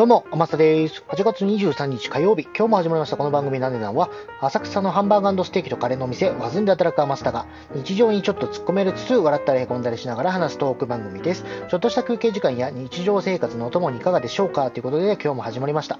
どうも、天さです。8月23日火曜日、今日も始まりましたこの番組なんでなんは、浅草のハンバーグステーキとカレーのお店、和ずんで働く天下が、日常にちょっと突っ込めるつつ、笑ったり凹んだりしながら話すトーク番組です。ちょっとした休憩時間や日常生活のお供にいかがでしょうか？ということで、今日も始まりました。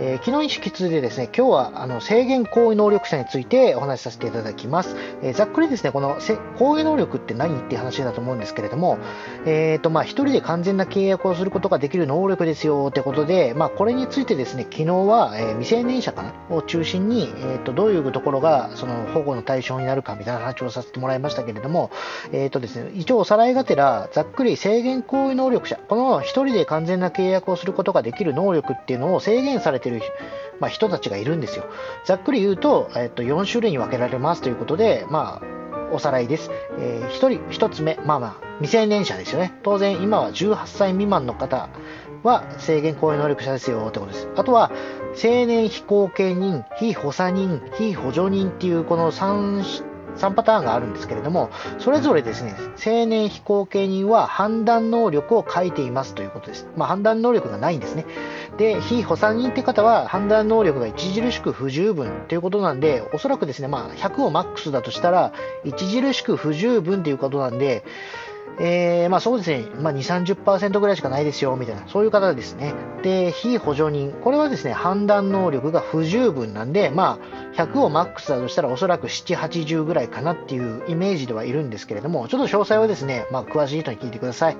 えー、昨日に引き続いてですね、今日はあの制限行為能力者についてお話しさせていただきます。えー、ざっくりですね、この行為能力って何っていう話だと思うんですけれども、えっ、ー、と、まあ、一人で完全な契約をすることができる能力ですよってことで、まあ、これについてですね、昨日は、えー、未成年者かなを中心に、えーと、どういうところがその保護の対象になるかみたいな話をさせてもらいましたけれども、えーとですね、一応おさらいがてら、ざっくり制限行為能力者、この一人で完全な契約をすることができる能力っていうのを制限されている、まあ、人たちがいるんですよ。ざっくり言うと、えーと、4種類に分けられますということで、まあ、おさらいです。えー、1人、1つ目、まあまあ、未成年者ですよね。当然、今は18歳未満の方は制限行為能力者ですよってことです。あとは、青年非後見人、非補佐人、非補助人っていうこの3 3パターンがあるんですけれども、それぞれですね、青年非後見人は判断能力を書いていますということです。まあ、判断能力がないんですね。で、非補佐人って方は判断能力が著しく不十分ということなんで、おそらくですね、まあ、100をマックスだとしたら、著しく不十分ということなんで、えー、まあそうですね、まあ2、30%ぐらいしかないですよ、みたいな、そういう方ですね。で、非補助人。これはですね、判断能力が不十分なんで、まあ、100をマックスだとしたらおそらく7、80ぐらいかなっていうイメージではいるんですけれども、ちょっと詳細はですね、まあ詳しい人に聞いてください。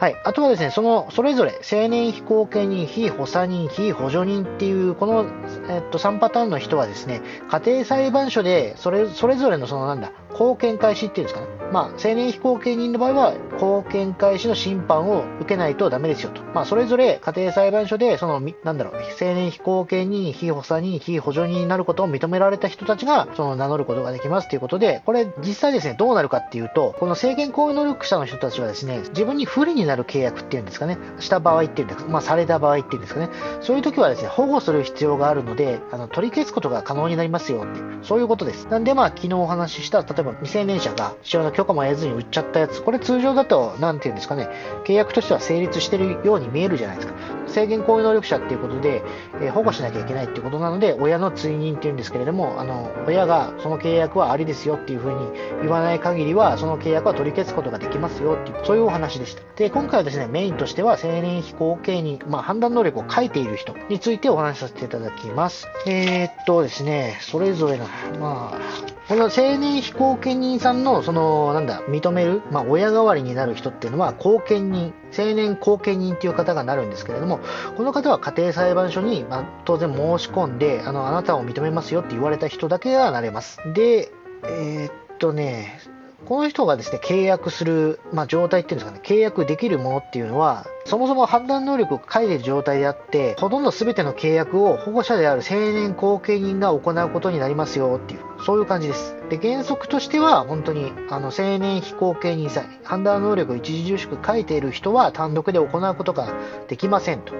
はい。あとはですね、その、それぞれ、青年非後見人、非補佐人、非補助人っていう、この、えっと、3パターンの人はですね、家庭裁判所で、それ、それぞれのその、なんだ、貢献開始っていうんですかね。まあ、青年非後見人の場合は、貢献開始の審判を受けないとダメですよと。まあ、それぞれ家庭裁判所で、その、なんだろう、青年非後見人、非補佐人、非補助人になることを認められた人たちが、その、名乗ることができますということで、これ、実際ですね、どうなるかっていうと、この制限行為能力者の人たちはですね、自分に不利になる契約っていうんですかね、した場合っていうんですか、まあ、された場合っていうんですかね、そういう時はですね、保護する必要があるので、あの取り消すことが可能になりますよって、そういうことです。なんで、まあ、昨日お話しした、例えば未成年者が父親の許可も得ずに売っちゃったやつ、これ通常だと、なんていうんですかね、契約としては成立してるように見えるじゃないですか。制限行為能力者っていうことで、えー、保護しなきゃいけないっていうことなので、親の追認っていうんですけれども、あの、親がその契約はありですよっていうふうに言わない限りは、その契約は取り消すことができますよっていう、そういうお話でした。で、今回はですね、メインとしては、青年非後見人、まあ、判断能力を書いている人についてお話しさせていただきます。えー、っとですね、それぞれの、まあ、この青年非後見人さんの、その、なんだ、認める、まあ、親代わりになる人っていうのは、後見人、青年後見人っていう方がなるんですけれども、この方は家庭裁判所に、まあ、当然申し込んで、あの、あなたを認めますよって言われた人だけがなれます。で、えー、っとね、この人がですね、契約する、まあ、状態っていうんですかね、契約できるものっていうのは、そもそも判断能力を書いている状態であって、ほとんど全ての契約を保護者である青年後見人が行うことになりますよっていう、そういう感じです。で、原則としては、本当に、あの、青年非後見人さえ、判断能力を著しく書いている人は単独で行うことができませんと。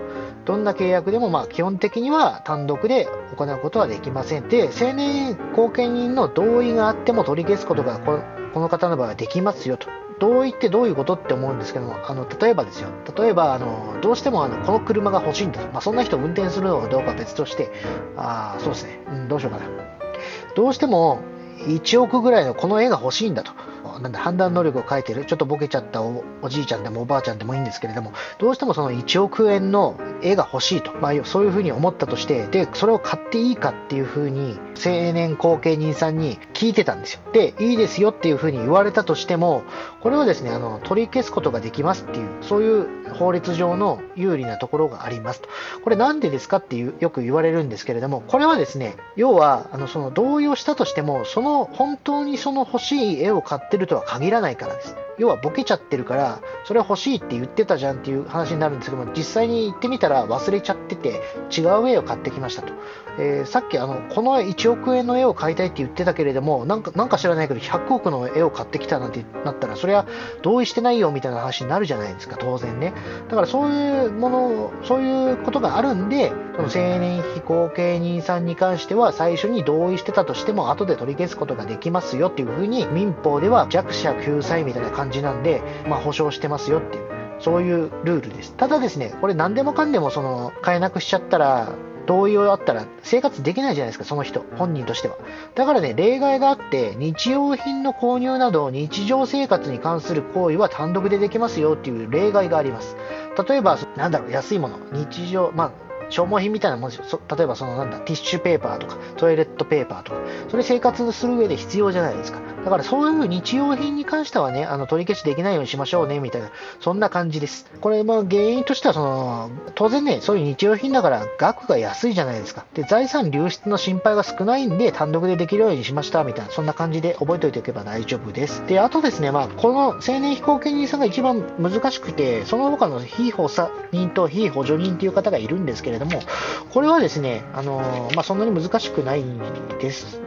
どんな契約でも、まあ、基本的には単独で行うことはできません。で、青年後見人の同意があっても取り消すことがこの方の場合はできますよと。同意ってどういうことって思うんですけども、あの、例えばですよ。例えば、あの、どうしてもあの、この車が欲しいんだと。まあ、そんな人を運転するのかどうかは別として、あ、そうですね。うん、どうしようかな。どうしても、1億ぐらいのこの絵が欲しいんだと。なんだ判断能力を書いてる、ちょっとボケちゃったおじいちゃんでもおばあちゃんでもいいんですけれども、どうしてもその1億円の絵が欲しいと、まあ、そういうふうに思ったとして、で、それを買っていいかっていうふうに、青年後見人さんに聞いてたんですよ。で、いいですよっていうふうに言われたとしても、これはですね、あの、取り消すことができますっていう、そういう法律上の有利なところがありますと。これなんでですかっていう、よく言われるんですけれども、これはですね、要は、あの、その同意をしたとしても、その、本当にその欲しい絵を買ってってるとは限らないからです。要はボケちゃってるから、それ欲しいって言ってたじゃんっていう話になるんですけども、実際に行ってみたら忘れちゃってて、違う絵を買ってきましたと。えー、さっきあの、この1億円の絵を買いたいって言ってたけれども、なんか、なんか知らないけど、100億の絵を買ってきたなんてなったら、それは同意してないよみたいな話になるじゃないですか、当然ね。だからそういうもの、そういうことがあるんで、その青年非後見人さんに関しては、最初に同意してたとしても、後で取り消すことができますよっていうふうに、民法では弱者救済みたいな感じなんで、まあ、保証してますよっていう。そういうルールです。ただですね、これ何でもかんでもその買えなくしちゃったら、同意をあったら生活できないじゃないですか、その人、本人としては。だからね、例外があって、日用品の購入など、日常生活に関する行為は単独でできますよっていう例外があります。例えば、なんだろう、安いもの、日常、まあ、消耗品みたいなもんですよ。例えばそのなんだ、ティッシュペーパーとか、トイレットペーパーとか、それ生活する上で必要じゃないですか。だからそういう日用品に関してはね、あの取り消しできないようにしましょうね、みたいな、そんな感じです。これ、ま原因としては、その、当然ね、そういう日用品だから額が安いじゃないですか。で、財産流出の心配が少ないんで、単独でできるようにしました、みたいな、そんな感じで覚えておいておけば大丈夫です。で、あとですね、まあ、この青年飛行権人さんが一番難しくて、その他の非補佐人と非補助人という方がいるんですけれども、これはですね、あのまあ、そんなに難しくないです。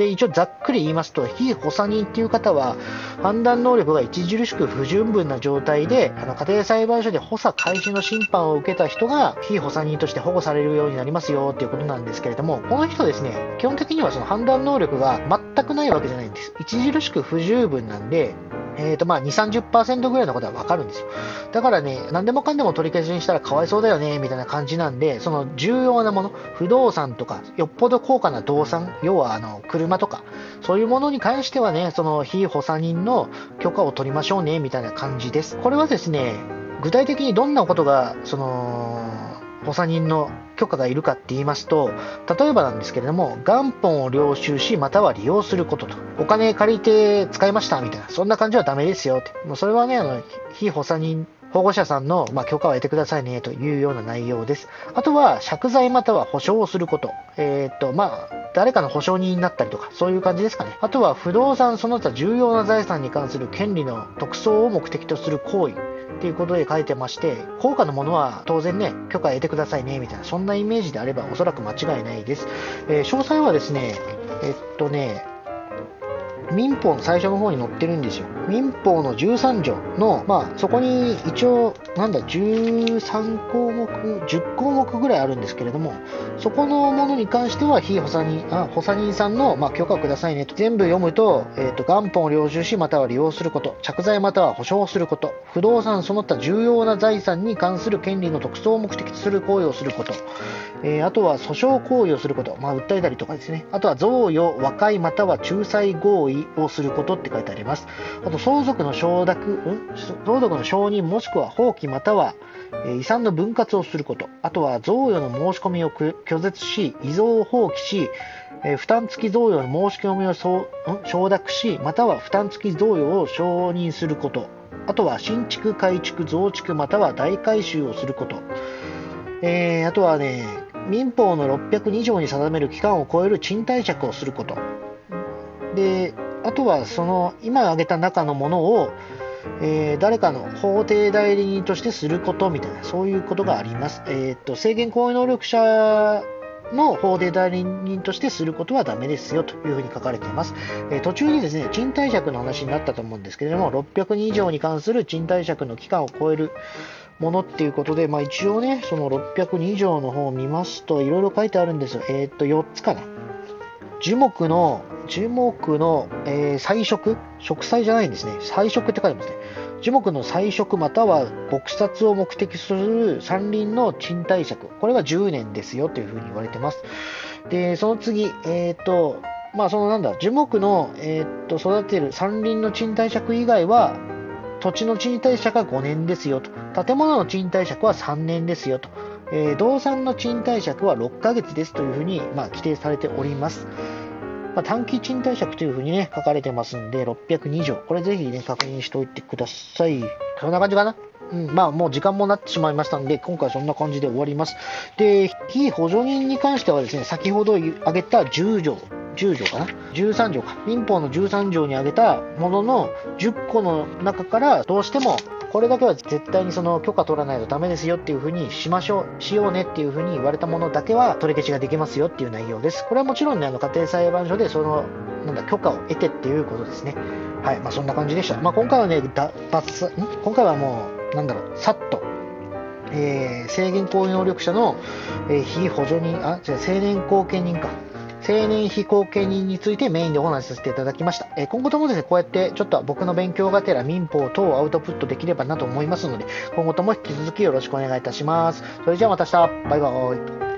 で、一応ざっくり言いますと、非補佐人っていう方は、判断能力が著しく不十分な状態で、あの家庭裁判所で補佐開始の審判を受けた人が、非補佐人として保護されるようになりますよっていうことなんですけれども、この人ですね、基本的にはその判断能力が全くないわけじゃないんです。著しく不十分なんで、えーとまあ、2、30%ぐらいのことはわかるんですよ。だからね、何でもかんでも取り消しにしたらかわいそうだよね、みたいな感じなんで、その重要なもの、不動産とか、よっぽど高価な動産、要はあの車とか、そういうものに関してはね、その非補佐人の許可を取りましょうね、みたいな感じです。これはですね、具体的にどんなことが、その、補佐人の許可がいるかって言いますと、例えばなんですけれども、元本を領収し、または利用することと。お金借りて使いましたみたいな、そんな感じはダメですよって。もうそれはね、あの、非補佐人保護者さんの、まあ、許可を得てくださいねというような内容です。あとは、借財または保証をすること。えー、っと、まあ、誰かの保証人になったりとか、そういう感じですかね。あとは、不動産その他重要な財産に関する権利の特捜を目的とする行為。っていうことで書いてまして、高価なものは当然ね、許可得てくださいね、みたいな、そんなイメージであればおそらく間違いないです。えー、詳細はですね、えっとね、民法の最初の方に載ってるんですよ。民法の13条の、まあ、そこに一応、なんだ、13項目、10項目ぐらいあるんですけれども、そこのものに関しては、非補佐人、あ補佐人さんの、まあ、許可くださいねと。全部読むと、えっ、ー、と、元本を領収し、または利用すること、着財または保証すること、不動産その他重要な財産に関する権利の特捜を目的とする行為をすること、えー、あとは訴訟行為をすること、まあ、訴えたりとかですね。あとは贈与、和解または仲裁合意をすることって書いてあります。あと、相続の承諾、相続の承認もしくは放棄または、遺産の分割をすること。あとは、贈与の申し込みを拒絶し、遺贈を放棄し、え負担付き贈与の申し込みを承諾し、または負担付き贈与を承認すること。あとは、新築、改築、増築または大改修をすること。えー、あとはね、民法の602条に定める期間を超える賃貸借をすること。で、あとはその今挙げた中のものを、えー、誰かの法定代理人としてすることみたいな、そういうことがあります。えー、っと、制限行為能力者の法定代理人としてすることはダメですよというふうに書かれています。えー、途中にですね、賃貸借の話になったと思うんですけれども、602以上に関する賃貸借の期間を超えるものっていうことで、まあ、一応ね、その602条の方を見ますと、いろいろ書いてあるんですよ。えー、っと、4つかな。樹木の、樹木の、えー、菜食？植栽じゃないんですね。菜食って書いてますね。樹木の菜食または撲殺を目的する山林の賃貸借。これは10年ですよというふうに言われてます。で、その次、えっ、と、まあ、そのなんだ、樹木の、えっ、と、育てる山林の賃貸借以外は、土地の賃貸借は5年ですよと。建物の賃貸借は3年ですよと。えー、動産の賃貸借は6ヶ月ですというふうに、まあ、規定されております。まあ、短期賃貸借というふうにね、書かれてますんで、602条。これぜひね、確認しておいてください。そんな感じかな？うん、まあもう時間もなってしまいましたんで、今回そんな感じで終わります。で、非補助人に関してはですね、先ほど挙げた10条10条かな ?13 条か。民法の13条に挙げたものの10個の中からどうしてもこれだけは絶対にその許可取らないとダメですよっていうふうにしましょう、しようねっていうふうに言われたものだけは取り消しができますよっていう内容です。これはもちろんね、あの家庭裁判所でその、なんだ、許可を得てっていうことですね。はい、まあそんな感じでした。まあ今回はね、だ抜ん？今回はもう、なんだろう、さっと、えー、制限行為能力者の、えー、非補助人、あ、じゃ青年後見人か。青年非後見人についてメインでお話しさせていただきました。え今後ともですね、こうやってちょっと僕の勉強がてら民法等をアウトプットできればなと思いますので、今後とも引き続きよろしくお願いいたします。それじゃあまた明日、バイバーイ。